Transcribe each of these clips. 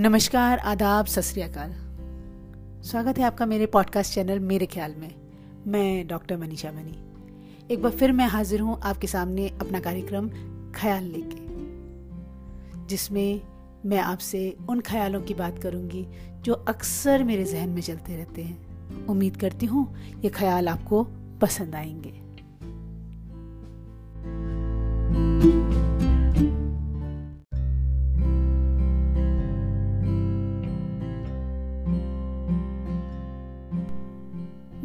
नमस्कार, आदाब, सत स्वागत है आपका मेरे पॉडकास्ट चैनल मेरे ख्याल में। मैं डॉक्टर मनीषा मनी। एक बार फिर मैं हाजिर हूँ आपके सामने अपना कार्यक्रम ख्याल लेके, जिसमें मैं आपसे उन ख्यालों की बात करूँगी जो अक्सर मेरे जहन में चलते रहते हैं। उम्मीद करती हूँ ये ख्याल आपको पसंद आएँगे।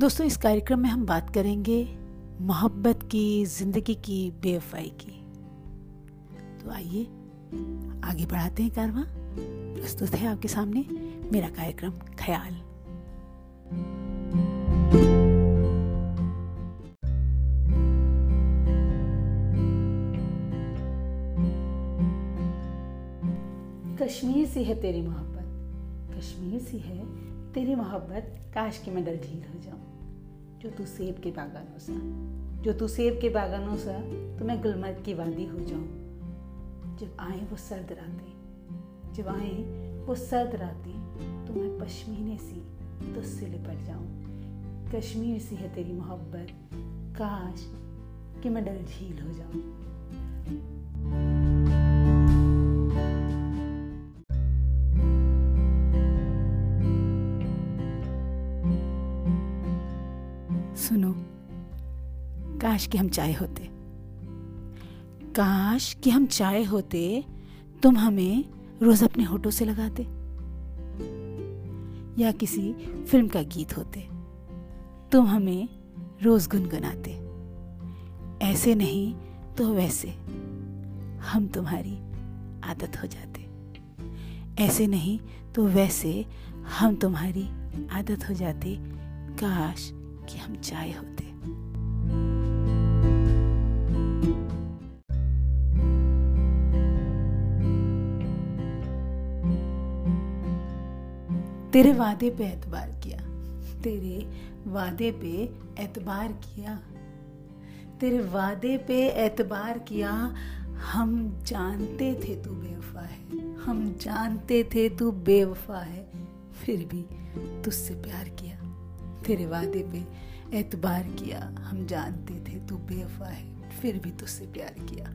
दोस्तों, इस कार्यक्रम में हम बात करेंगे मोहब्बत की, ज़िंदगी की, बेवफाई की। तो आइए, आगे बढ़ाते हैं कारवा। प्रस्तुत है आपके सामने मेरा कार्यक्रम ख्याल। कश्मीर सी है तेरी मोहब्बत। कश्मीर सी है तेरी मोहब्बत। काश कि मैं दलझील हो जाऊँ। जो तू सेब के बागानों सा जो तू सेब के बागानों सा तो मैं गुलमर्ग की वादी हो जाऊँ। जब आए वो सर्द रातें, जब आए वो सर्द रातें तो मैं पश्मीने सी तुझसे लिपट जाऊँ। कश्मीर सी है तेरी मोहब्बत, काश कि मैं डल झील हो जाऊँ। सुनो, काश कि हम चाय होते। काश कि हम चाय होते, तुम हमें रोज अपने होठों से लगाते, या किसी फ़िल्म का गीत होते। तुम हमें रोज गुनगुनाते। ऐसे नहीं तो वैसे, हम तुम्हारी आदत हो जाते। ऐसे नहीं तो वैसे, हम तुम्हारी आदत हो जाते। काश कि हम चाय होते। तेरे वादे पे एतबार किया। तेरे वादे पे एतबार किया। तेरे वादे पे एतबार किया। हम जानते थे तू बेवफा है। हम जानते थे तू बेवफा है। फिर भी तुझसे प्यार किया। तेरे वादे पे एतबार किया। हम जानते थे तू बेवफा है, फिर भी तुझसे प्यार किया।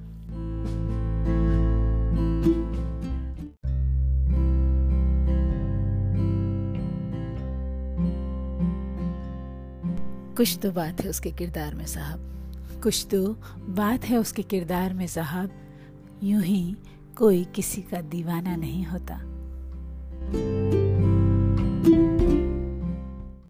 कुछ तो बात है उसके किरदार में, साहब। कुछ तो बात है उसके किरदार में, साहब। यूँ ही कोई किसी का दीवाना नहीं होता।